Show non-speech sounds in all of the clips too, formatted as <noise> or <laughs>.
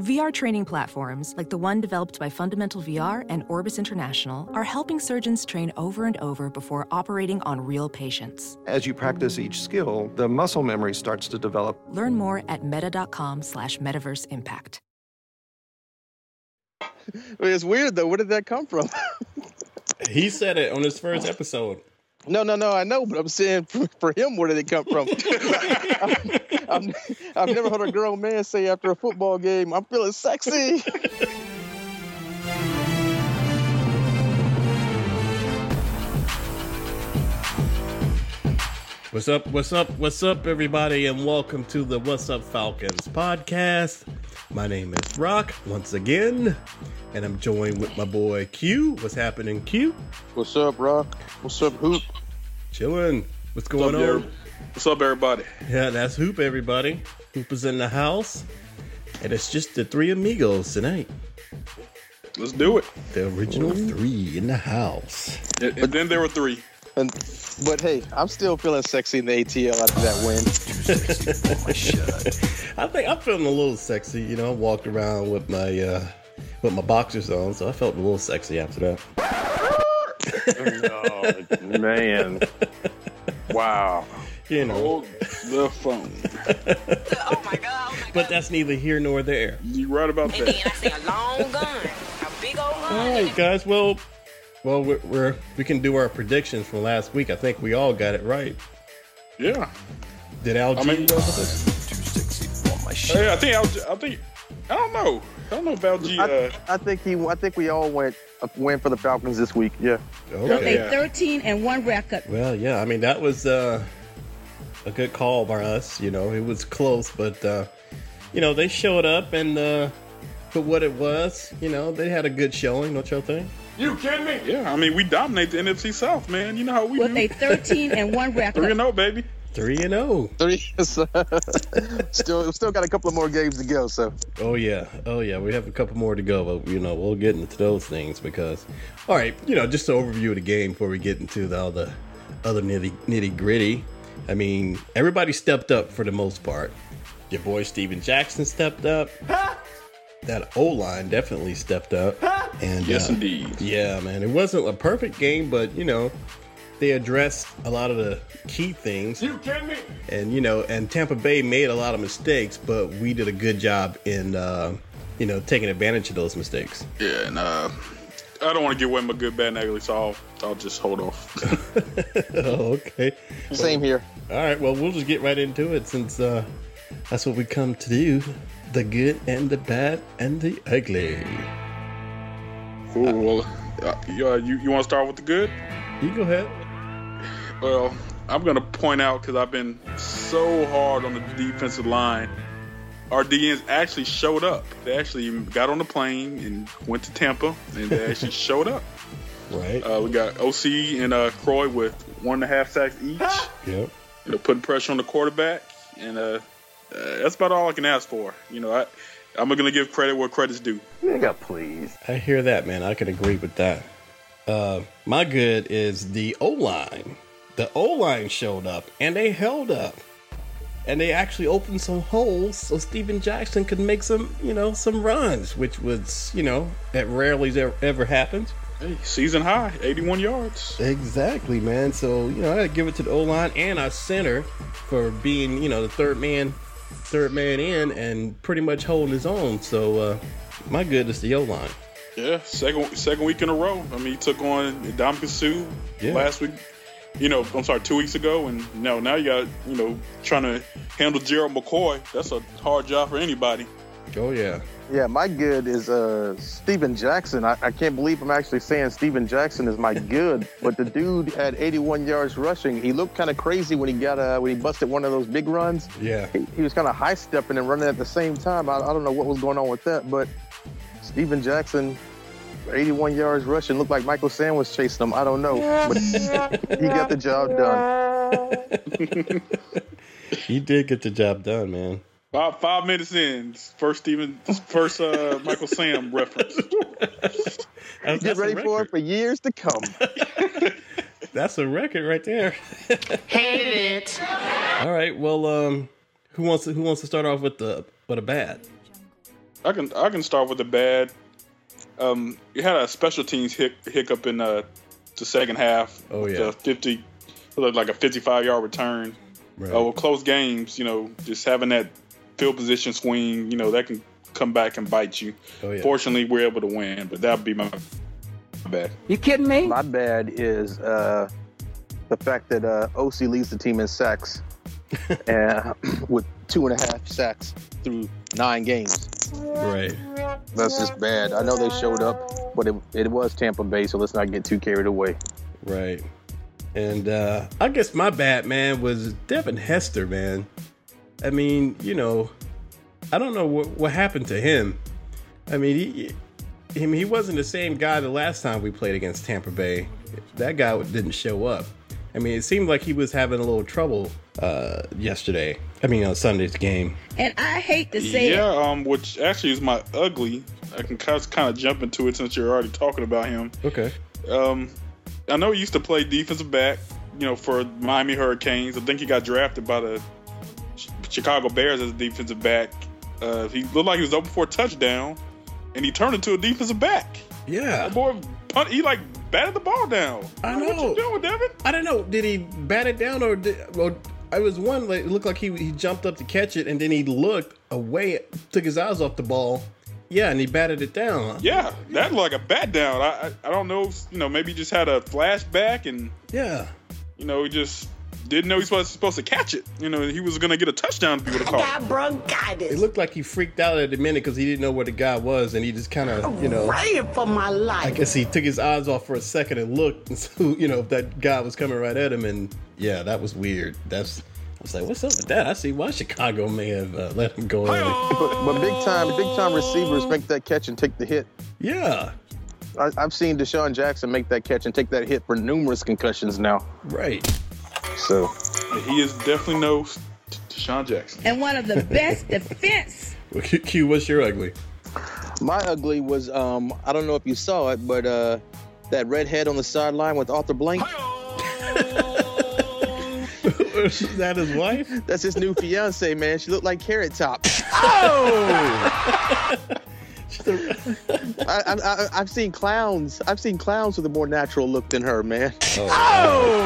VR training platforms, like the one developed by Fundamental VR and Orbis International, are helping surgeons train over and over before operating on real patients. As you practice each skill, the muscle memory starts to develop. Learn more at meta.com slash metaverse impact. It's weird though. Where did that come from? He said it on his first episode. No, no, no. I know, but I'm saying for, <laughs> for him, where did it come from? <laughs> I've, I've, I've never heard a grown man say after a football game, "I'm feeling sexy." What's up? What's up? What's up, everybody? And welcome to the What's Up Falcons podcast. My name is Rock once again, and I'm joined with my boy Q. What's happening, Q? What's up, Rock? What's up, Hoop? Chilling. What's going What's up, on? What's up, everybody? Yeah, that's Hoop, everybody. Hoop is in the house, and it's just the three amigos tonight. Let's do it. The original three in the house. And, and then there were three. And, but hey, I'm still feeling sexy in the ATL after that win. <laughs> I think I'm feeling a little sexy. You know, I walked around with my uh, with my boxers on, so I felt a little sexy after that. oh man! Wow. You know, Hold the phone. Oh my god, oh my but that's neither here nor there. You're right about And then that. I see a long gun, a big old gun. All right, guys. Well, well, we're, we're we can do our predictions from last week. I think we all got it right. Yeah. Did Al G I mean- go with this? Hey, I think I, I think I don't know. I don't know about G. I, Uh, I think he. I think we all went a win for the Falcons this week. Yeah. Okay. Yeah. a 13 and 1 record. Well, yeah. I mean, that was uh, a good call by us. You know, it was close, but uh, you know they showed up and uh, for what it was, you know, they had a good showing. Don't y'all think? You kidding me? Yeah. I mean, we dominate the NFC South, man. You know how we With do. a 13 and 1 <laughs> record. Three record. and zero, baby. Three and oh. Three. Oh. <laughs> still, still got a couple of more games to go. So Oh yeah, oh yeah. We have a couple more to go, but you know we'll get into those things because, all right, you know, just an overview of the game before we get into all the other other nitty nitty gritty. I mean, everybody stepped up for the most part. Your boy Steven Jackson stepped up. That O line definitely stepped up. And Yes, uh, indeed. yeah, man, it wasn't a perfect game, but you know, they addressed a lot of the key things. You kidding me? And you know, and Tampa Bay made a lot of mistakes, but we did a good job in uh, you know taking advantage of those mistakes. Yeah, and uh, I don't want to give away my good, bad, and ugly, so I'll, I'll just hold off. <laughs> oh, okay. same here. All right. Well, we'll just get right into it since uh, that's what we come to do: the good and the bad and the ugly. Cool. Well, uh, you, uh, you, you want to start with the good? You go ahead. Well, I'm going to point out because I've been so hard on the defensive line. Our DNs actually showed up. They actually got on the plane and went to Tampa, and they actually <laughs> showed up. Right. Uh, we got Osi and uh, Kroy with one and a half sacks each. <laughs> yep. You know, putting pressure on the quarterback, and uh, uh, that's about all I can ask for. You know, I, I'm going to give credit where credit's due. Nigga, please. I hear that, man. I can agree with that. Uh, my good is the O line. The O line showed up and they held up, and they actually opened some holes so Steven Jackson could make some, you know, some runs, which was, you know, that rarely ever, ever happens. Hey, season high, 81 yards. Exactly, man. So you know, I got to give it to the O line and our center for being, you know, the third man, third man in, and pretty much holding his own. So uh, my good is the O line. Yeah, second second week in a row. I mean, he took on Ndamukong Suh Yeah. last week. You know, I'm sorry, two weeks ago, and now now you got you know trying to handle Gerald McCoy. That's a hard job for anybody. Oh yeah. Yeah, my good is uh Steven Jackson. I, I can't believe I'm actually saying Steven Jackson is my <laughs> good, but the dude had 81 yards rushing. He looked kind of crazy when he got uh when he busted one of those big runs. Yeah. He, he was kind of high stepping and running at the same time. I, I don't know what was going on with that, but Steven Jackson, 81 yards rushing, looked like Michael Sam was chasing him. I don't know, but <laughs> he got the job done. <laughs> He did get the job done, man. Five five minutes in, first Steven, first uh, Michael Sam reference. That's, Get ready for it for years to come. <laughs> That's a record right there. Hate it. All right. Well, um, who wants to who wants to start off with the with a bad? I can I can start with the bad. Um, you had a special teams hic- hiccup in uh, the second half. Oh, yeah. the fifty, it looked like a fifty-five yard return. Right. Oh, close games. You know, just having that field position swing. You know, that can come back and bite you. Oh, yeah. Fortunately, we're able to win, but that would be my bad. You kidding me? My bad is uh, the fact that uh, Osi leads the team in sacks <laughs> and <clears throat> with two and a half sacks through nine games. Right. That's just bad. I know they showed up, but it, it was Tampa Bay, so let's not get too carried away. Right. And uh I guess my bad man was Devin Hester, man. I mean, you know, I don't know what, what happened to him. I mean, he, mean, he wasn't the same guy the last time we played against Tampa Bay. That guy didn't show up. I mean, it seemed like he was having a little trouble uh, yesterday. I mean, on Sunday's game. And I hate to say yeah, it. um, which actually is my ugly. I can kind of jump into it since you're already talking about him. Okay. Um, I know he used to play defensive back, you know, for Miami Hurricanes. I think he got drafted by the Chicago Bears as a defensive back. Uh, he looked like he was open for a touchdown, and he turned into a defensive back. Yeah. That boy, punt, he like batted the ball down. I know. What know. you doing, Devin? I don't know. Did he bat it down or did? Well, I was one. Like, it looked like he he jumped up to catch it, and then he looked away, took his eyes off the ball. Yeah, and he batted it down. Yeah, that like a bat down. I, I I don't know. You know, maybe he just had a flashback and Yeah. you know he just didn't know he was supposed to catch it. You know, he was gonna get a touchdown if he would have caught. it. Got It looked like he freaked out at the minute because he didn't know where the guy was, and he just kind of, you know, Praying for my life. I guess he took his eyes off for a second and looked, and <laughs> so you know if that guy was coming right at him, and yeah, that was weird. That's I was like, what's up with that? I see why Chicago may have uh, let him go in. But, but big time, big time receivers make that catch and take the hit. Yeah, I, I've seen DeSean Jackson make that catch and take that hit for numerous concussions now. right. So He is definitely no DeSean Jackson. And one of the best <laughs> defense. Well, Q, Q, what's your ugly? my ugly was um I don't know if you saw it, but uh that red head on the sideline with Arthur Blank. Is <laughs> that his wife? That's his new fiance, man. She looked like Carrot Top. Oh! <laughs> <laughs> I, I, I, I've seen clowns. I've seen clowns with a more natural look than her, man. Oh!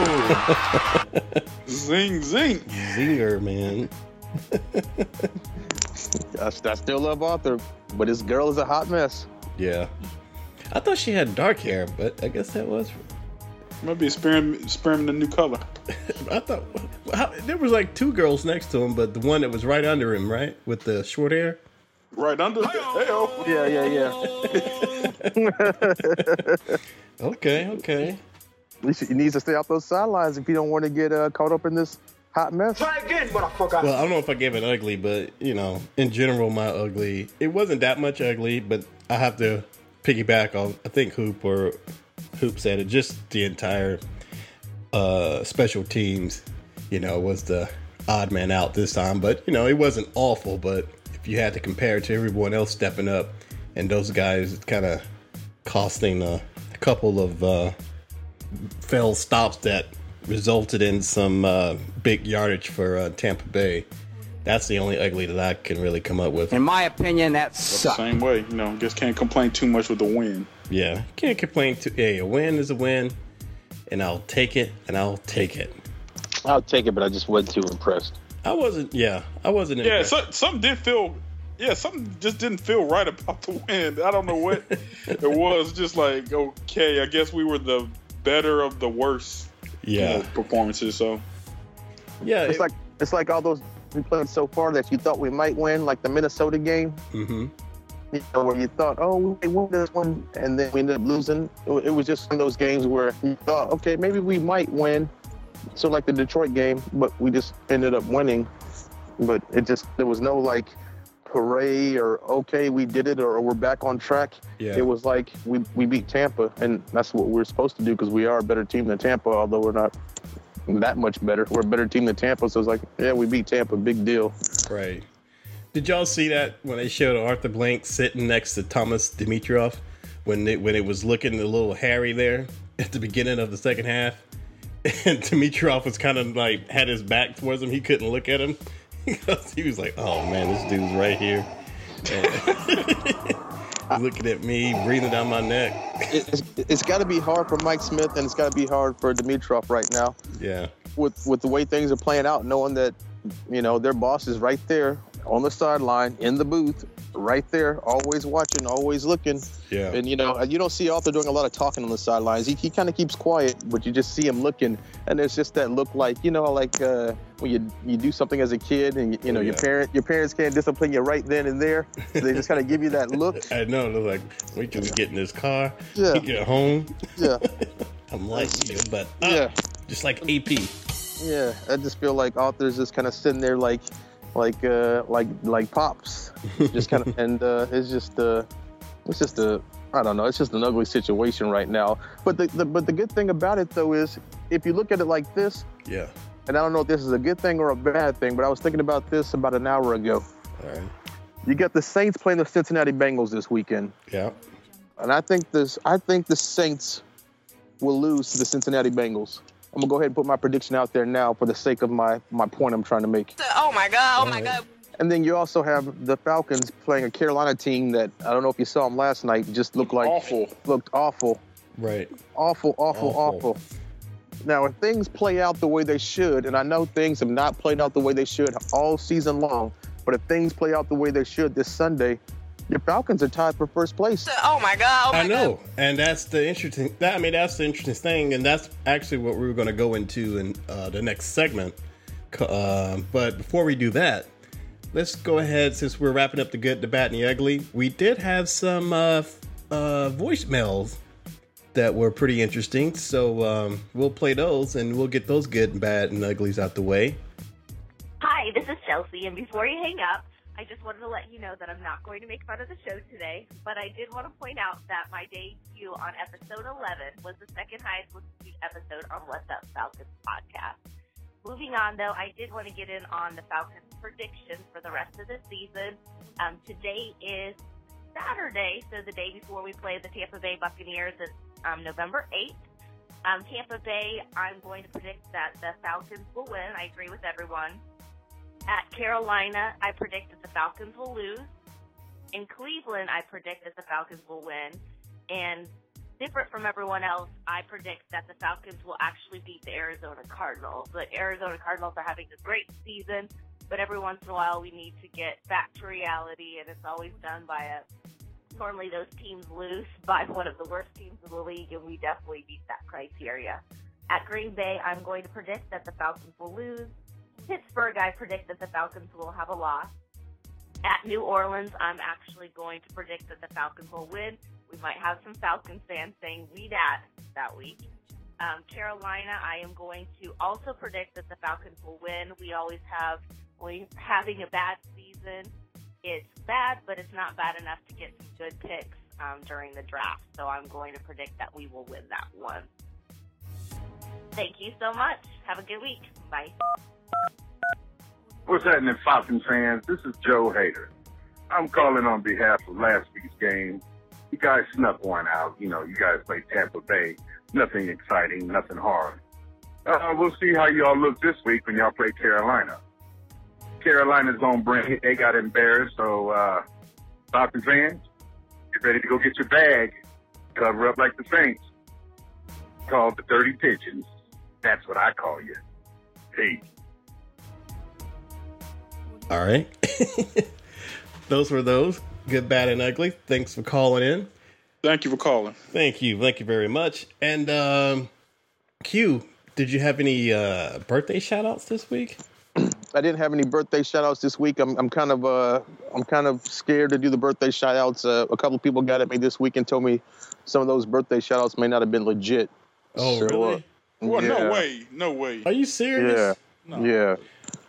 oh! <laughs> Zing zing. Zinger, man. <laughs> I, I still love Arthur, but his girl is a hot mess. Yeah. I thought she had dark hair, but I guess that was. Might be experimenting experimenting a new color. I thought how, there was like two girls next to him, but the one that was right under him, right, with the short hair. Right under. The hell. Yeah, yeah, yeah. <laughs> Okay, okay. he needs to stay off those sidelines if you don't want to get uh, caught up in this hot mess. Try again, motherfucker. Well, I don't know if I gave it ugly, but you know, in general, my ugly. It wasn't that much ugly, but I have to piggyback on. I think Hoop or Hoop said it. Just the entire uh, special teams, you know, was the odd man out this time. But you know, it wasn't awful. But if you had to compare it to everyone else stepping up, and those guys kind of costing a, a couple of uh, failed stops that resulted in some uh, big yardage for uh, Tampa Bay. That's the only ugly that I can really come up with. In my opinion, that The sucks. same way. You know, just can't complain too much with the win. Yeah, can't complain. To hey, a win is a win, and I'll take it, and I'll take it. I'll take it, but I just wasn't too impressed. I wasn't. Yeah, I wasn't. Yeah, impressed. so, something did feel. Yeah, something just didn't feel right about the win. I don't know what <laughs> it was. Just like okay, I guess we were the better of the worst you yeah, know, performances. So yeah. It's like it's like all those we played so far that you thought we might win, like the Minnesota game. hmm You know, where you thought, oh, we won this one, and then we ended up losing. It it was just one of those games where you thought, okay, maybe we might win. So like the Detroit game, but we just ended up winning. But it just there was no like hooray or okay we did it or we're back on track. Yeah. It was like we, we beat Tampa and that's what we're supposed to do because we are a better team than Tampa, although we're not that much better. We're a better team than Tampa, so it's like yeah we beat Tampa, big deal. Right. Did y'all see that when they showed Arthur Blank sitting next to Thomas Dimitroff when it when it was looking a little hairy there at the beginning of the second half, and <laughs> Dimitroff was kind of like had his back towards him. He couldn't look at him <laughs> because he was like, "Oh man, this dude's right here." <laughs> Looking at me, breathing down my neck. It, it's it's got to be hard for Mike Smith, and it's got to be hard for Dimitroff right now Yeah. with with the way things are playing out, knowing that you know their boss is right there on the sideline in the booth, right there, always watching, always looking. Yeah. And you know, you don't see Arthur doing a lot of talking on the sidelines. He, he kind of keeps quiet, but you just see him looking, and there's just that look like you know, like uh, when you you do something as a kid, and you, you know Oh, your parent your parents can't discipline you right then and there. So they just kind of give you that look. <laughs> I know. They're like, we can get in this car, Yeah. get home. Yeah, <laughs> I'm like you, but uh, yeah, just like AP. yeah. I just feel like Arthur's just kind of sitting there like like uh like like pops, just kind of, <laughs> and uh, it's just uh it's just a I don't know. It's just an ugly situation right now. But the, the but the good thing about it though is if you look at it like this, Yeah. and I don't know if this is a good thing or a bad thing, but I was thinking about this about an hour ago. All right. You got the Saints playing the Cincinnati Bengals this weekend, Yeah. and I think this I think the Saints will lose to the Cincinnati Bengals. I'm gonna go ahead and put my prediction out there now for the sake of my my point I'm trying to make. Oh my god, oh my god. And then you also have the Falcons playing a Carolina team that I don't know if you saw them last night, just looked like Awful. looked awful. Right. awful, awful, Awful. awful. Now, if things play out the way they should, and I know things have not played out the way they should all season long, but if things play out the way they should this Sunday, your Falcons are tied for first place. Oh my god, oh my I know, and that's the interesting. That I mean, that's the interesting thing, and that's actually what we were going to go into in uh, the next segment. Uh, but before we do that, let's go ahead. Since we're wrapping up the good, the bad, and the ugly, we did have some uh, uh, voicemails that were pretty interesting. So um, we'll play those, and we'll get those good and bad and uglies out the way. Hi, this is Chelsea, and before you hang up, I just wanted to let you know that I'm not going to make fun of the show today, but I did want to point out that my debut on episode 11 was the second highest listened episode on What's Up Falcons podcast. Moving on, though, I did want to get in on the Falcons predictions for the rest of the season. Um, today is Saturday, so the day before we play the Tampa Bay Buccaneers, it's um, November 8th. Um, Tampa Bay, I'm going to predict that the Falcons will win. I agree with everyone. At Carolina, I predict that the Falcons will lose. In Cleveland, I predict that the Falcons will win. And different from everyone else, I predict that the Falcons will actually beat the Arizona Cardinals. The Arizona Cardinals are having a great season, but every once in a while we need to get back to reality, and it's always done by a normally those teams lose <laughs> by one of the worst teams in the league, and we definitely meet that criteria. At Green Bay, I'm going to predict that the Falcons will lose. Pittsburgh, I predict that the Falcons will have a loss. At New Orleans, I'm actually going to predict that the Falcons will win. We might have some Falcons fans saying we that that week. Um, Carolina, I am going to also predict that the Falcons will win. We always have, we having a bad season. It's bad, but it's not bad enough to get some good picks um, during the draft. So I'm going to predict that we will win that one. Thank you so much. Have a good week. Bye. What's happening, Falcons fans? This is Joe Hader. I'm calling on behalf of last week's game. You guys snuck one out. You know, you guys played Tampa Bay. Nothing exciting, nothing hard. Uh, we'll see how y'all look this week when y'all play Carolina. Carolina's bring it. They got embarrassed, so uh, Falcons fans, get ready to go get your bag, cover up like the Saints. Called the Dirty Pigeons. That's what I call you. Peace. All right. <laughs> those were those good, bad, and ugly. Thanks for calling in. Thank you for calling. Thank you. Thank you very much. And um, Q, did you have any uh, birthday shout outs this week? <clears throat> I didn't have any birthday shout outs this week. I'm, I'm kind of uh, I'm kind of scared to do the birthday shout outs. Uh, a couple of people got at me this week and told me some of those birthday shout outs may not have been legit. Oh, So, uh, really? Well, yeah. no way, no way. Are you serious? Yeah. Yeah.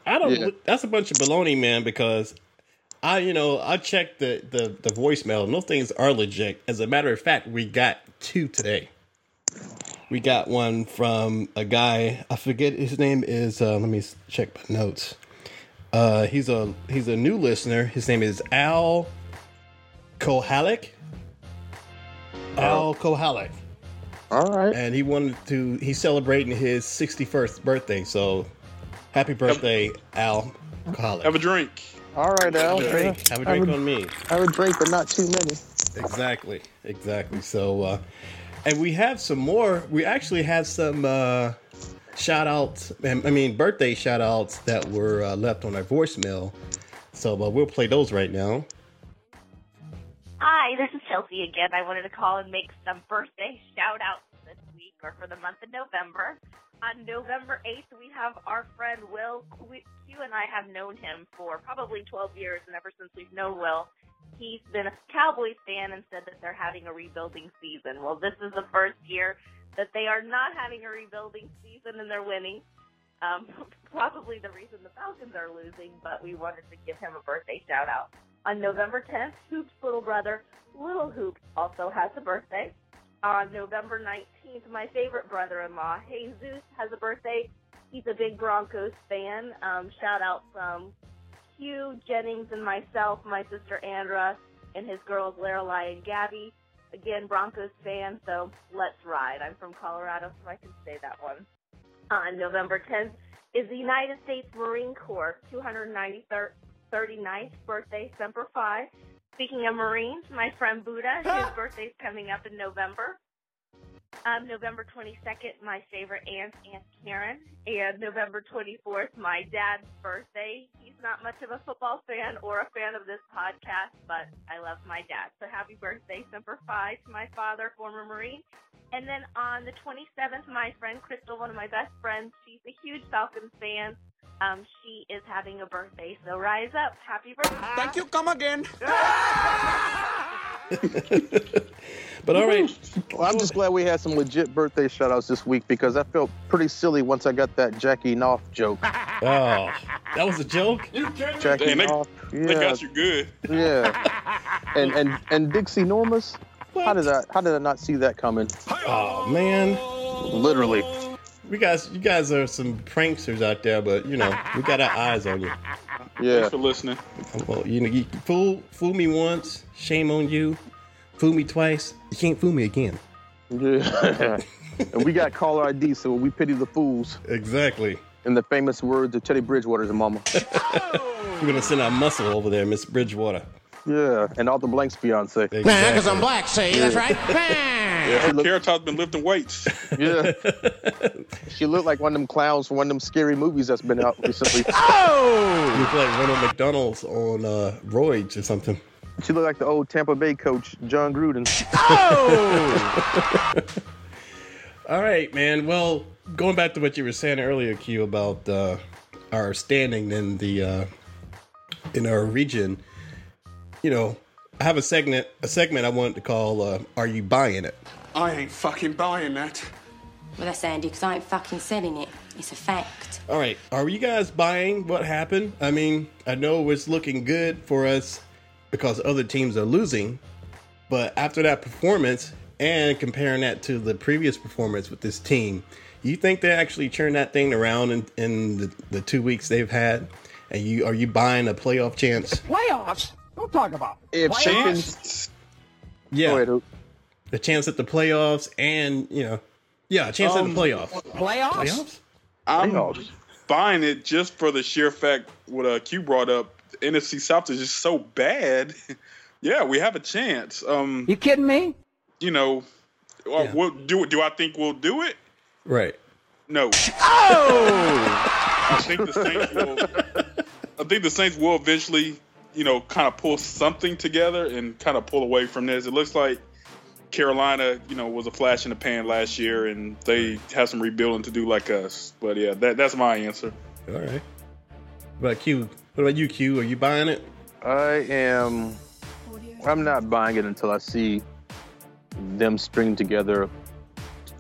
I don't. Yeah. That's a bunch of baloney, man. Because I, you know, I checked the the the voicemail, those things are legit. As a matter of fact, we got two today. We got one from a guy. I forget his name is. Uh, let me check my notes. Uh, he's a he's a new listener. His name is Al Kohalik. Al Kohalik. All right. And he wanted to. He's celebrating his 61st birthday. So, happy birthday, Al Kohalik. Have a drink. All right, Al. Have a drink. Have a drink on me. Have a drink, but not too many. Exactly, exactly. So, uh, and we have some more. We actually have some uh, shout outs. I mean, birthday shout outs that were uh, left on our voicemail. So uh, we'll play those right now. Hi, this is Chelsea again. I wanted to call and make some birthday shout outs this week or for the month of November. On November 8th, we have our friend Will. Q and I have known him for probably 12 years, and ever since we've known Will, he's been a Cowboys fan and said that they're having a rebuilding season. Well, this is the first year that they are not having a rebuilding season and they're winning. Um, <laughs> probably the reason the Falcons are losing, but we wanted to give him a birthday shout out. On November 10th, Hoop's little brother, Little Hoop, also has a birthday. On November 19th, my favorite brother-in-law, Jesus, has a birthday. He's a big Broncos fan. Um, shout out from Hugh Jennings and myself, my sister Andra, and his girls Lorelai and Gabby. Again, Broncos fan, so let's ride. I'm from Colorado, so I can say that one. On November 10th is the United States Marine Corps 293rd 39th birthday, Semper Fi. Speaking of Marines, my friend Buddha, <laughs> his birthday's coming up in November. Um, November 22nd, my favorite aunt, Aunt Karen. And November 24th, my dad's birthday. He's not much of a football fan or a fan of this podcast, but I love my dad. So happy birthday, Semper Fi, to my father, former Marine. And then on the 27th, my friend Crystal, one of my best friends, she's a huge Falcons fan. Um, she is having a birthday, so rise up. Happy birthday. Thank you. Come again. <laughs> But all right, Well, I'm just glad we had some legit birthday shout outs this week because I felt pretty silly once I got that Jackie Knopf joke. oh, that was a joke. Jackie Damn, they- Knopf. They Yeah. got you good. Yeah. And and and Dixie Normus. How did I how did I not see that coming? Oh man, Literally. We guys, you guys are some pranksters out there, but you know we got our eyes on you. Yeah. Thanks for listening. Oh, well, you know, you fool fool me once, shame on you. Fool me twice, you can't fool me again. Yeah. <laughs> and we got caller ID, so we pity the fools. Exactly. In the famous words of Teddy Bridgewater's mama. <laughs> We're gonna send our muscle over there, Miss Bridgewater. Yeah. And all the blanks fiance. Exactly. I'm black, see? That's right. Yeah, her Carrot Top's been lifting weights. Yeah. <laughs> she looked like one of them clowns from one of them scary movies that's been out recently. <laughs> You look like Ronald McDonald's on uh, roids or something. She looked like the old Tampa Bay coach, Jon Gruden. Oh. <laughs> All right, man. Well, going back to what you were saying earlier, Q, about uh, our standing in the uh, in our region. You know, I have a segment a segment I wanted to call uh, "Are You Buying It?" I ain't fucking buying that. Well, that's Andy, because I ain't fucking selling it. It's a fact. All right, are you guys buying what happened? I mean, I know it's looking good for us because other teams are losing, but after that performance and comparing that to the previous performance with this team, you think they actually turned that thing around in, in the, the two weeks they've had? And you are you buying a playoff chance? Playoffs? Don't talk about. If they can, Chance. Yeah, Go ahead, Hoop. The chance at the playoffs, and you know, yeah, a chance Um, at the playoffs. Playoffs? Playoffs? I'm Playoffs. buying it just for the sheer fact what uh, Q brought up. The NFC South is just so bad. <laughs> yeah, we have a chance. Um, You kidding me? you know, uh, Yeah. we'll do it. Do I think we'll do it? Right. No. Oh! I think the Saints will. I think the Saints will eventually, you know, kind of pull something together and kind of pull away from this. It looks like Carolina, you know, was a flash in the pan last year, and they have some rebuilding to do like us. But yeah, that, that's my answer. All right. What about Q? What about you, Q? Are you buying it? I am. I'm not buying it until I see them string together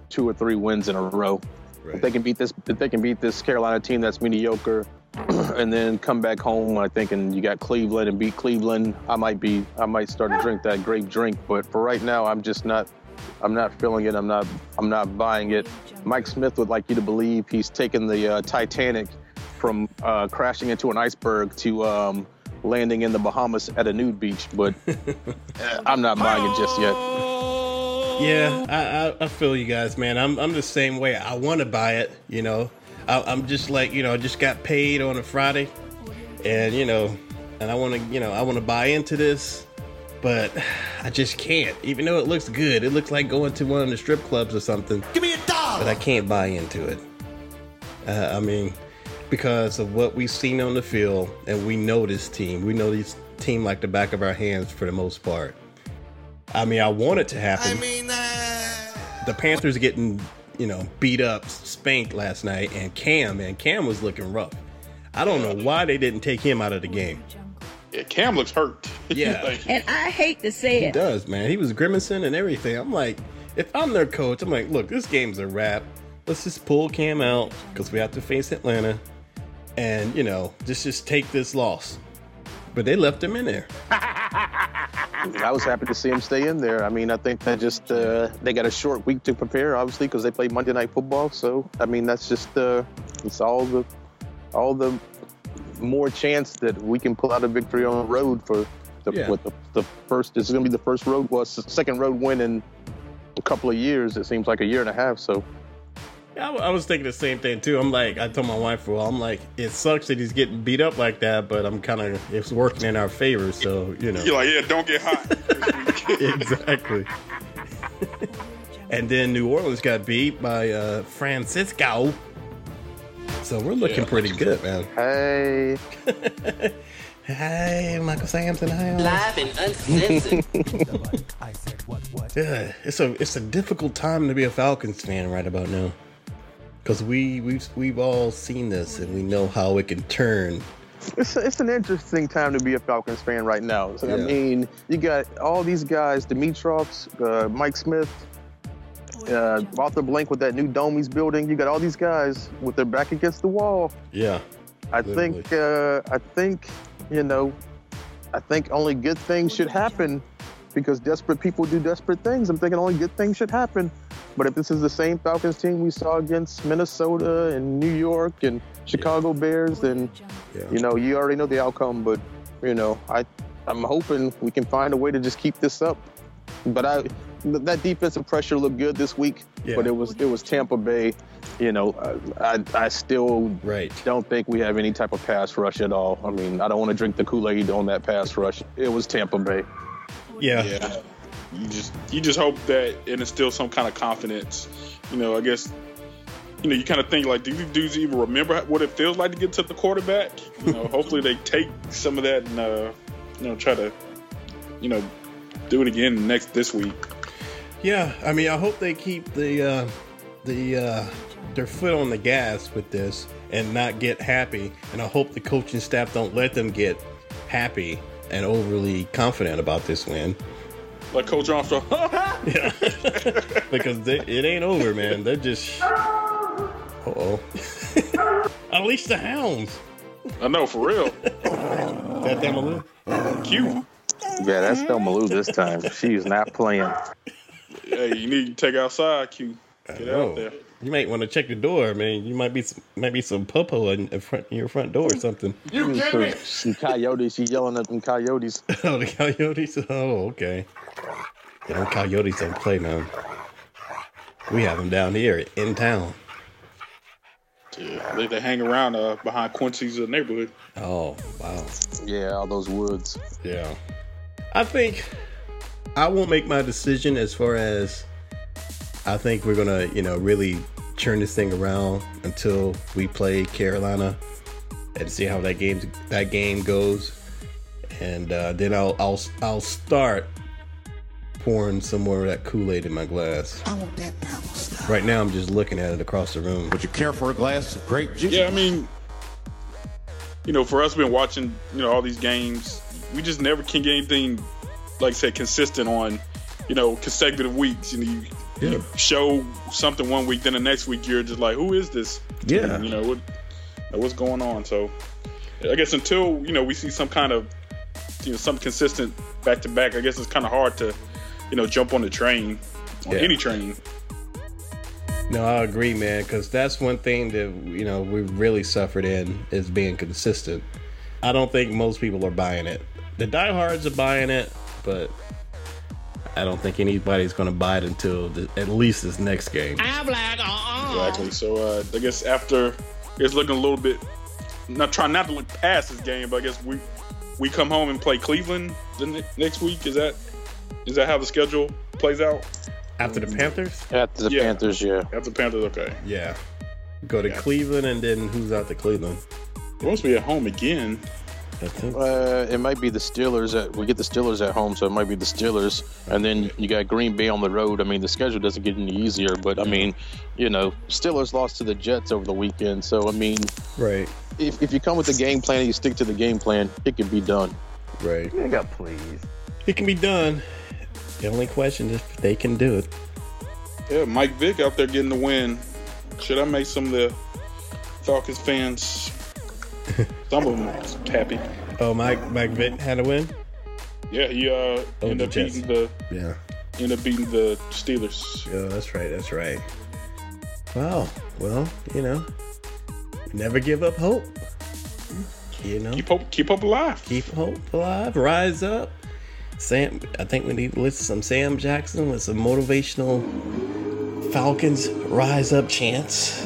two or three wins in a row. If they can beat this, if they can beat this Carolina team that's mediocre, <clears throat> and then come back home, I think, and you got Cleveland and beat Cleveland, I might be, I might start to <laughs> drink that grape drink. But for right now, I'm just not, I'm not feeling it. I'm not, I'm not buying it. Mike Smith would like you to believe he's taken the uh, Titanic from uh, crashing into an iceberg to um, landing in the Bahamas at a nude beach, but <laughs> uh, I'm not buying it just yet. Yeah, I, I, I feel you guys, man. I'm I'm the same way. I want to buy it, you know. I, I'm just like you know, I just got paid on a Friday, and you know, and I want to, you know, I want to buy into this, but <sighs> I just can't. Even though it looks good, it looks like going to one of the strip clubs or something. Give me a dollar. But I can't buy into it. Uh, I mean, because of what we've seen on the field, and we know this team. We know this team like the back of our hands for the most part. I mean, I want it to happen. I mean, uh, the Panthers getting, you know, beat up, spanked last night, and Cam, man, Cam was looking rough. I don't know why they didn't take him out of the game. Yeah, Cam looks hurt. Yeah. <laughs> Like, And I hate to say He it. does, man. He was grimacing and everything. I'm like, if I'm their coach, I'm like, look, this game's a wrap. Let's just pull Cam out because we have to face Atlanta, and you know, just just take this loss. But they left him in there. <laughs> I was happy to see him stay in there. I mean, I think that just uh, they got a short week to prepare, obviously, because they play Monday Night Football. So, I mean, that's just uh, it's all the all the more chance that we can pull out a victory on the road for the, Yeah. with the, the first. This is going to be the first road, well, second road win in a couple of years. It seems like a year and a half. So, I, I was thinking the same thing too. I'm like, I told my wife for a while, I'm like, it sucks that he's getting beat up like that, but I'm kind of, it's working in our favor. So you know, you're like, yeah, don't get hot. <laughs> exactly. and then New Orleans got beat by uh, Francisco. So we're looking Yeah. pretty good, man. hey, <laughs> Hey, Michael Sampson. Hi. all. Live and uncensored. <laughs> Yeah, it's a it's a difficult time to be a Falcons fan right about now, because we we've we've all seen this and we know how it can turn. it's it's an interesting time to be a Falcons fan right now. So, I mean, you got all these guys: Dimitroffs, uh, Mike Smith, uh, Arthur Blank with that new dome he's building. You got all these guys with their back against the wall. Yeah, I think uh, I think you know I think only good things should happen because desperate people do desperate things. I'm thinking only good things should happen. But if this is the same Falcons team we saw against Minnesota and New York and Chicago Bears, then Yeah. you know you already know the outcome. But you know I I'm hoping we can find a way to just keep this up. But I that defensive pressure looked good this week. Yeah. But it was it was Tampa Bay. You know I I, I still right. don't think we have any type of pass rush at all. I mean, I don't want to drink the Kool-Aid on that pass rush. It was Tampa Bay. Yeah, yeah, you just you just hope that it instills some kind of confidence. You know, I guess. You know, you kind of think like, do these dudes even remember what it feels like to get to the quarterback? You know, <laughs> hopefully they take some of that and uh, you know try to, you know, do it again next this week. yeah. I mean, I hope they keep the uh, the uh, their foot on the gas with this and not get happy. And I hope the coaching staff don't let them get happy and overly confident about this win. Like Coach Armstrong, <laughs> Yeah, <laughs> because they, it ain't over, man. They're just. Uh oh. <laughs> Unleash the hounds. I know for real. That damn Lou? Q, Yeah, that's Thelma Lou this time. She's not playing. hey, you need to take outside. Q, get know. out there. You might want to check the door, man. You might be some, might be some popo in, in front your front door or something. You kidding me? Some, some coyotes. She's yelling at them coyotes. <laughs> Oh, the coyotes. Oh, okay. Yeah, them coyotes don't play, man. We have them down here in town. Yeah, they, they hang around uh, behind Quincy's uh, neighborhood. Oh, wow. Yeah, all those woods. Yeah. I think I won't make my decision as far as I think we're gonna, you know, really turn this thing around until we play Carolina and see how that game that game goes, and uh, then I'll I'll I'll start pouring some more of that Kool Aid in my glass. I want that power stuff. Right now, I'm just looking at it across the room. Would you care for a glass of grape juice? Yeah, I mean, you know, for us been watching, you know, all these games, we just never can get anything, like I said, consistent on, you know, consecutive weeks. You know, you, Yeah. show something one week, then the next week you're just like, who is this? Yeah. team? You know, what, what's going on? So, I guess until, you know, we see some kind of, you know, some consistent back to back, I guess it's kind of hard to, you know, jump on the train, on Yeah. any train. No, I agree, man, because that's one thing that you know we really suffered in is being consistent. I don't think most people are buying it. The diehards are buying it, but I don't think anybody's going to buy it until the, at least this next game. I'm black. Exactly. So uh, I guess after it's looking a little bit, not trying not to look past this game, but I guess we we come home and play Cleveland the ne- next week. Is that is that how the schedule plays out? After the Panthers? After the Yeah. Panthers, yeah. After the Panthers, okay. Yeah. Go to Cleveland and then who's out to Cleveland? Once we at home again, I think. Uh, it might be the Steelers. At, we get the Steelers at home, so it might be the Steelers, and then you got Green Bay on the road. I mean, the schedule doesn't get any easier, but I mean, you know, Steelers lost to the Jets over the weekend, so I mean, Right. if, if you come with the game plan and you stick to the game plan, it can be done. Right. Nigga, please. It can be done. The only question is if they can do it. yeah, Mike Vick out there getting the win. Should I make some of the Falcons fans? <laughs> Some of them happy. Oh, Mike Mike Vick had a win. Yeah, he uh Oh, ended up beating the Yeah. ended up beating the Steelers. Yeah, that's right. That's right. Wow. Well, you know, never give up hope. You know, Keep hope keep hope alive. keep hope alive. Rise up. Sam, I think we need to listen to some Sam Jackson with some motivational Falcons rise up chants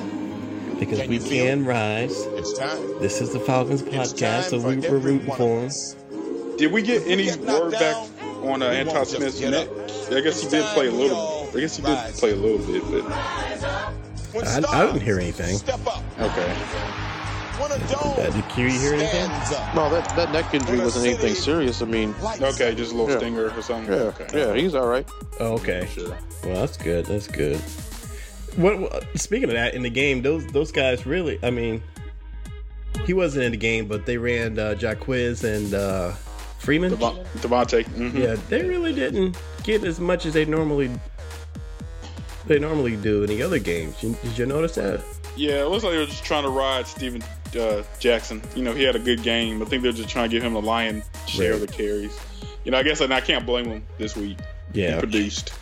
because Can we you feel can rise. It's time. This is the Falcons podcast, so we, for we're rooting for of him. Did we get any get knocked word back on uh, we Antone Smith's neck? I guess he did play a we little. all I guess he did rise. play a little bit, but I- I didn't hear anything. Step up. okay. When a dome Uh, did Q, you hear anything? No, that, that neck injury wasn't anything serious. I mean, Okay, just a little Yeah. stinger or something. yeah, okay. yeah, he's all right. Oh, okay. Sure. Well, that's good. That's good. What? Speaking of that, in the game, those those guys really. I mean, he wasn't in the game, but they ran uh, Jacquizz and uh, Freeman. Devon- Devonta. mhm. Yeah, they really didn't get as much as they normally they normally do in the other games. You- Did you notice that? Yeah, it looks like they were just trying to ride Steven uh, Jackson. You know, he had a good game. I think they're just trying to give him the lion share of the carries. You know, I guess and I can't blame him this week. He Yeah. produced.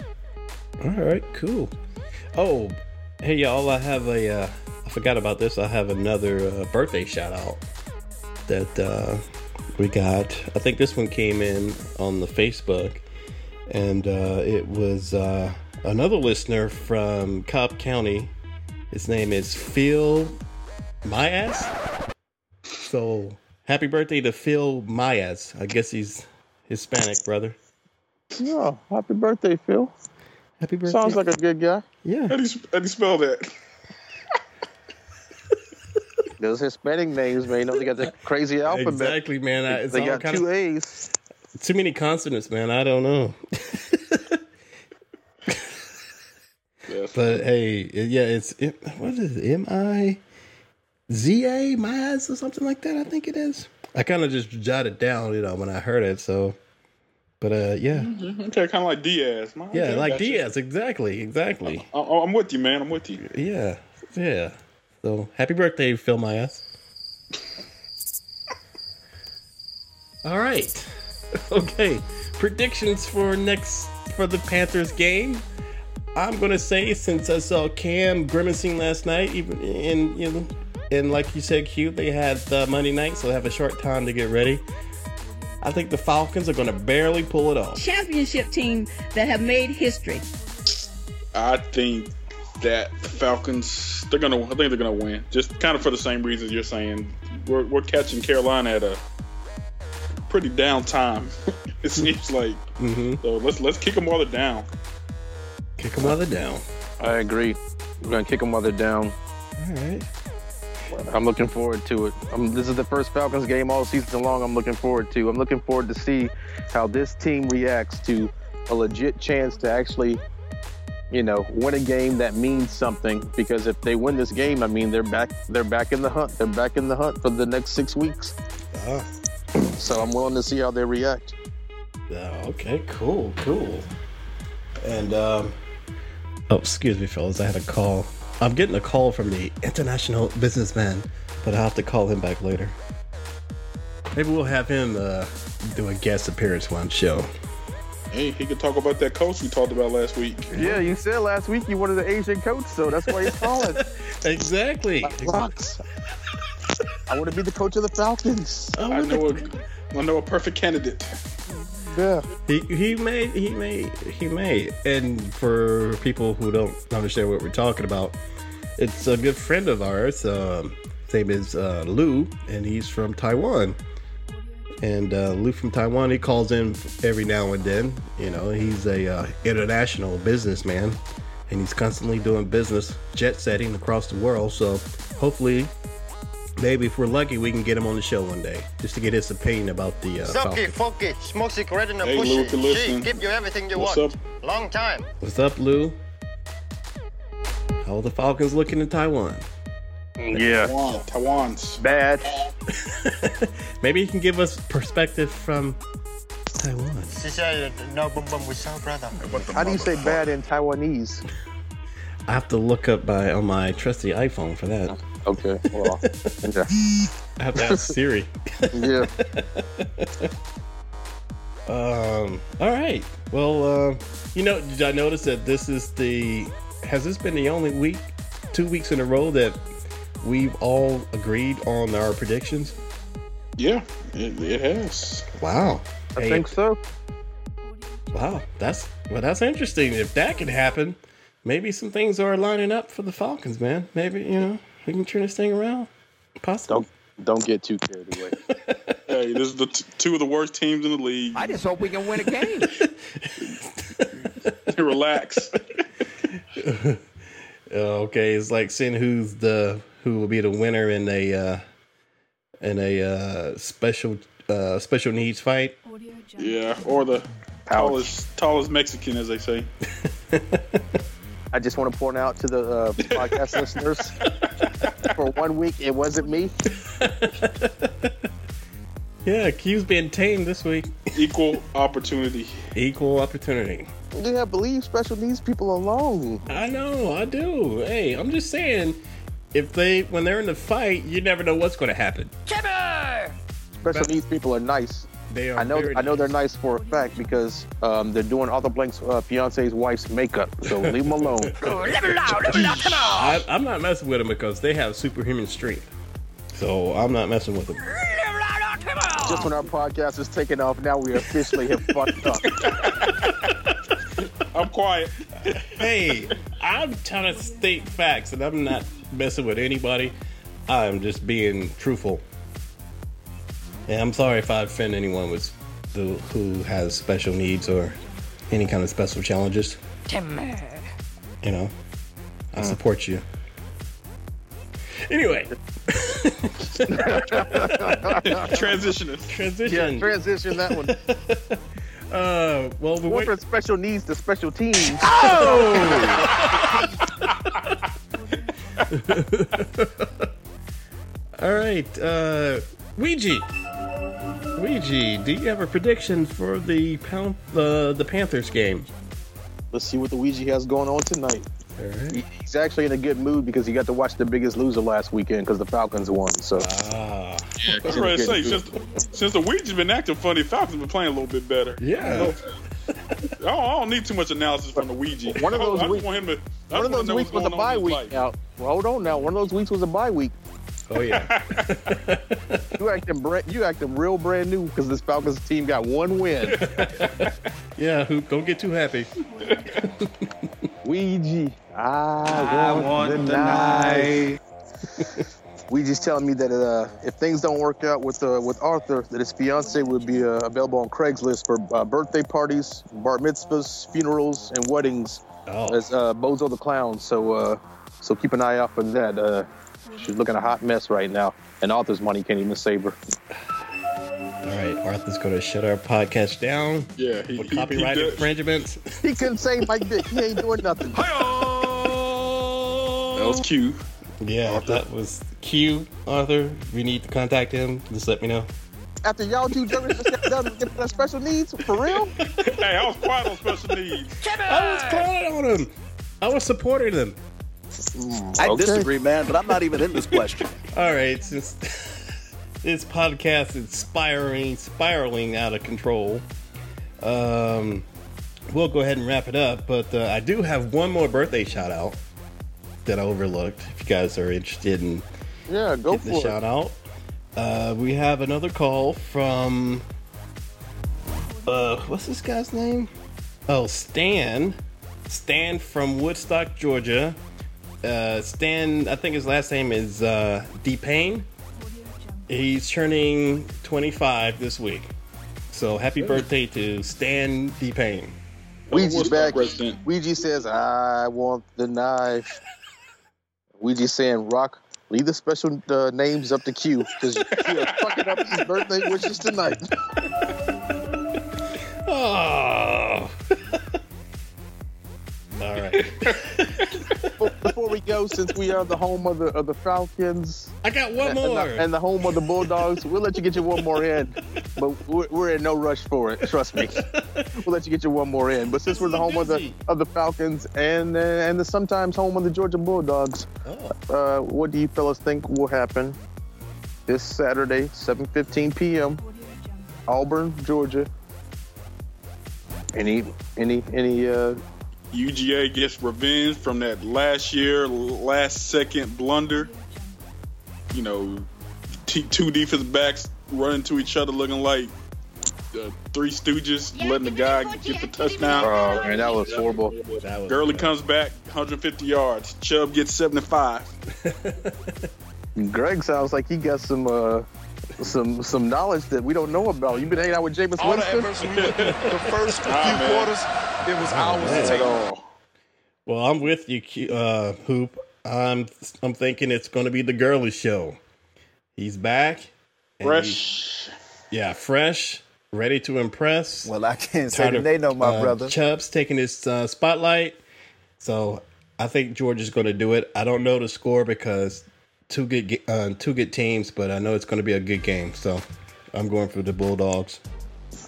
All right, cool. Oh, hey y'all! I have a. Uh, I forgot about this. I have another uh, birthday shout out that uh, we got. I think this one came in on the Facebook, and uh, it was uh, another listener from Cobb County. His name is Phil Myas. So happy birthday to Phil Myas. I guess he's Hispanic, brother. Yeah, happy birthday, Phil. Happy birthday. Sounds like a good guy. yeah. How do you, how do you spell that? Those Hispanic names, man, you know, they got the crazy alphabet. Exactly, man. I- It's They got kind two of, A's. too many consonants, man. I don't know. Yes. <laughs> But hey, yeah, it's it, what is it? M I Z A Miles or something like that. I think it is. I kind of just jotted down, you know, when I heard it. So, but uh, yeah, Okay, kind of like Diaz. Man, yeah, okay, like. Diaz, exactly, exactly. I, I'm with you, man. I'm with you. Yeah, yeah. So happy birthday, Phil Myers. <laughs> All right. Okay. Predictions for next for the Panthers game. I'm gonna say since I saw Cam grimacing last night, even in you know, and like you said, Q, they had uh, Monday night, so they have a short time to get ready. I think the Falcons are gonna barely pull it off. Championship team that have made history. I think that the Falcons they're gonna I think they're gonna win. Just kind of for the same reasons you're saying. We're we're catching Carolina at a pretty down time. <laughs> it seems like. Mm-hmm. So let's let's kick them while they're down. Kick them while they're down. I agree. We're gonna kick them while they're down. All right. I'm looking forward to it. Um, this is the first Falcons game all season long. I'm looking forward to. I'm looking forward to see how this team reacts to a legit chance to actually, you know, win a game that means something. Because if they win this game, I mean, they're back. They're back in the hunt. They're back in the hunt for the next six weeks. Ah. So I'm willing to see how they react. Oh, okay, cool, cool. And um Oh, excuse me, fellas, I had a call. I'm getting a call from the international businessman, but I'll have to call him back later. Maybe we'll have him uh, do a guest appearance one show. Hey, he could talk about that coach we talked about last week. Yeah, you said last week you wanted an Asian coach, so that's why he's calling. <laughs> exactly. Locks. I want to be the coach of the Falcons. I know a I know a perfect candidate. Yeah. He he may he may he may. And for people who don't understand what we're talking about, it's a good friend of ours. Um, his name is uh, Lou, and he's from Taiwan. And uh, Lou from Taiwan, he calls in every now and then. You know, he's a uh, international businessman, and he's constantly doing business, jet setting across the world. So hopefully, maybe if we're lucky, we can get him on the show one day, just to get his opinion about the uh, Sucky, Falcons. funky, smoke cigarette in a Hey, pussy. Lou, if you're She give you everything you what's want. up? Long time. What's up, Lou? How are the Falcons looking in Taiwan? Yeah. Taiwan, Taiwan's bad. <laughs> Maybe you can give us perspective from Taiwan. She said, no boom boom with sound brother. How do you say bad in Taiwanese? <laughs> I have to look up my on my trusty iPhone for that. Okay, well, yeah. I have to ask Siri. <laughs> yeah. <laughs> Um. All right. Well, uh, you know, did I notice that this is the has this been the only week, two weeks in a row that we've all agreed on our predictions? Yeah, it, it has. Wow. I Hey, think so. Wow. That's well. That's interesting. If that can happen, maybe some things are lining up for the Falcons, man. Maybe you know we can turn this thing around. Possibly. Don't don't get too carried away. <laughs> Hey, this is the t- two of the worst teams in the league. I just hope we can win a game. <laughs> Relax. <laughs> Uh, okay, it's like seeing who's the who will be the winner in a uh, in a uh, special uh, special needs fight. Yeah, or the tallest tallest Mexican, as they say. I just want to point out to the uh, podcast listeners <laughs> for one week it wasn't me. <laughs> Yeah, Q's been tamed this week. Equal opportunity. Equal opportunity. Yeah, believe special needs people alone. I know, I do. Hey, I'm just saying, if they when they're in the fight, you never know what's going to happen. Kimber Special needs people are nice. They are. I know. I know they're nice for a fact because um, they're doing all Arthur Blank's uh, fiance's wife's makeup. So leave them alone. <laughs> I, I'm not messing with them because they have superhuman strength. So I'm not messing with them. Just when our podcast is taking off, now we officially have fucked up. <laughs> I'm quiet. hey, I'm trying to state facts, and I'm not messing with anybody. I'm just being truthful. And I'm sorry if I offend anyone with the, who has special needs or any kind of special challenges. You know, I support you. Anyway, <laughs> Transitioning. transition. Yeah, transition that one. <laughs> Uh, well, we Went went from special needs to special teams. <laughs> Oh! All right, uh, Ouija. Ouija, do you have a prediction for the pound, uh, the Panthers game? Let's see what the Ouija has going on tonight. All right. He- He's actually in a good mood because he got to watch the biggest loser last weekend because the Falcons won. So Ah, I was ready to say since since the Ouija's been acting funny, Falcons been playing a little bit better. yeah. I don't, I don't need too much analysis from the Ouija. One of those I, I weeks- just want him to. One of those weeks was a going bye week. life. Now, well, hold on. Now, one of those weeks was a bye week. Oh yeah. <laughs> You acting brand, you acting real brand new because this Falcons team got one win. <laughs> yeah. Who? Don't get too happy. <laughs> Ouija, I, I want, want the the night. Ouija's telling me that uh, if things don't work out with uh, with Arthur, that his fiance would be uh, available on Craigslist for uh, birthday parties, bar mitzvahs, funerals, and weddings Oh. as uh, Bozo the Clown. So, uh, so keep an eye out for that. She's looking a hot mess right now, and Arthur's money can't even save her. All right. Arthur's going to shut our podcast down Yeah, he, for he, he copyright did- infringements. <laughs> He couldn't save Mike Vick. He ain't doing nothing. That was cute. Yeah, that was Q. Arthur, if you need to contact him, just let me know. After y'all two jokers just got done with that special needs, for real? Hey, I was quiet on special needs. I was calling on him. I was supporting I Okay. disagree, man, but I'm not even in this question. <laughs> All right, since <laughs> this podcast is spiraling, spiraling out of control, um, we'll go ahead and wrap it up. But uh, I do have one more birthday shout out that I overlooked. If you guys are interested in Yeah, go getting the for it. shout out, uh, we have another call from uh, what's this guy's name? Oh, Stan. Stan from Woodstock, Georgia. Uh, Stan, I think his last name is uh, D Payne. He's turning 25 this week. So happy birthday to Stan D. Payne. Ouija back. Ouija says, "I want the knife." Ouija saying, "Rock, leave the special uh, names up to Q because you are fucking up his birthday wishes tonight." <laughs> <laughs> Oh. <laughs> All right. We go, since we are the home of the of the Falcons, I got one and more. the, and the home of the Bulldogs, we'll let you get your one more in, but we're, we're in no rush for it. Trust me, <laughs> we'll let you get your one more in. But since we're the home of the of the Falcons and uh, and the sometimes home of the Georgia Bulldogs, uh, what do you fellas think will happen this Saturday, 7:15 p.m. Auburn, Georgia? Any any any uh UGA gets revenge from that last year, last second blunder. You know, t- two defense backs running to each other, looking like uh, three stooges, letting the guy get the touchdown. Oh man, that was horrible. Gurley comes back, 150 yards. Chubb gets 75. <laughs> Greg sounds like he got some uh some some knowledge that we don't know about. You've been hanging out with Jameis All the Winston. efforts we went the first <laughs> few man. quarters, it was ours to take. Well, I'm with you, uh, Hoop. I'm I'm thinking it's going to be the Gurley show. He's back, Fresh. he- yeah, fresh, ready to impress. Well, I can't say Tired that they know my uh, brother. Chubb's taking his uh, spotlight, so I think George is going to do it. I don't know the score because two good uh, two good teams, but I know it's going to be a good game. So I'm going for the Bulldogs.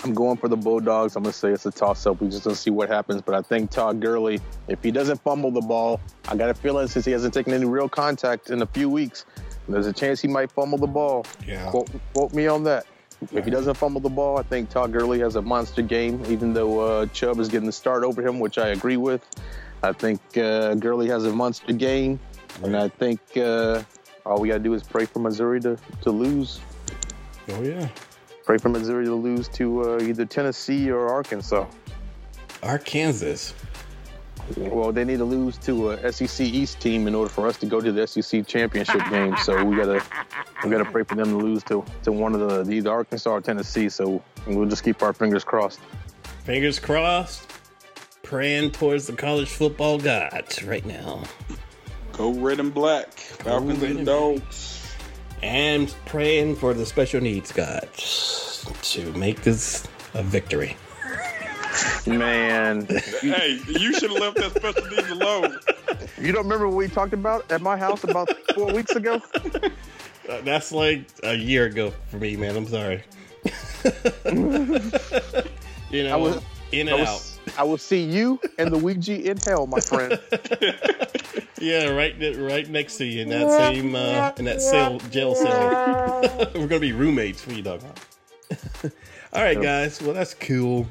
I'm going for the Bulldogs. I'm gonna say it's a toss up. We just gonna see what happens. But I think Todd Gurley, if he doesn't fumble the ball, I got a feeling since he hasn't taken any real contact in a few weeks, there's a chance he might fumble the ball. Yeah. Quote, quote me on that. If he doesn't fumble the ball, I think Todd Gurley has a monster game, even though uh, Chubb is getting the start over him, which I agree with. I think uh, Gurley has a monster game, and I think uh, all we got to do is pray for Missouri to, to lose. Oh yeah, Pray for Missouri to lose to uh, either Tennessee or Arkansas. Arkansas. Well, they need to lose to a SEC East team in order for us to go to the SEC championship game. So we gotta we gotta pray for them to lose to, to one of the either Arkansas or Tennessee. So we'll just keep our fingers crossed. Fingers crossed. Praying towards the college football gods right now. Go red and black. Falcons and and dogs. and praying for the special needs God to make this a victory. Man, <laughs> hey, you should have left that special needs alone. you don't remember what we talked about at my house about four weeks ago? Uh, that's like a year ago for me, man. I'm sorry. <laughs> you know, I was- in I and will, out. I will see you and the Ouija in hell, my friend. <laughs> Yeah, right, right next to you in that same uh, in that cell, jail cell. <laughs> We're gonna be roommates. What are you talking about? All right, guys. Well, that's cool.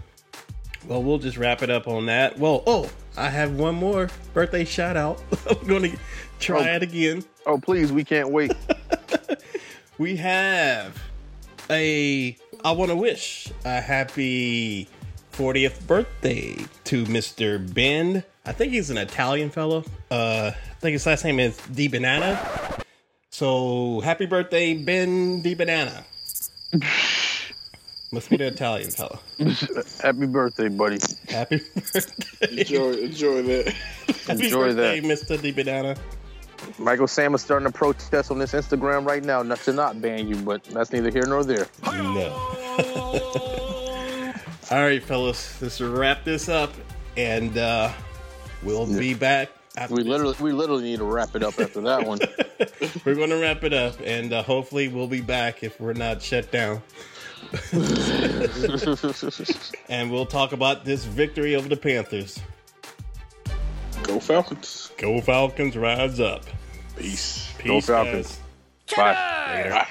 Well, we'll just wrap it up on that. Well, oh, I have one more birthday shout out. <laughs> I'm gonna try Oh. it again. Oh, please, we can't wait. We have a. I want to wish a happy 40th birthday to Mr. Ben. I think he's an Italian fellow. Uh, I think his last name is Di Banana. So happy birthday, Ben Di Banana. <laughs> Must be the Italian fellow. Happy birthday, buddy. Happy birthday. Enjoy, enjoy that. <laughs> Happy Enjoy birthday, that. Mr. Di Banana. Michael Sam is starting to protest on this Instagram right now, not to not ban you, but that's neither here nor there. No. <laughs> All right, fellas, let's wrap this up, and uh, we'll be back. After We literally, we literally need to wrap it up after that one. <laughs> We're going to wrap it up, and uh, hopefully we'll be back if we're not shut down. <laughs> and we'll talk about this victory over the Panthers. Go Falcons. Go Falcons, rise up. Peace. Peace, Falcons. guys. Bye. Later. Bye.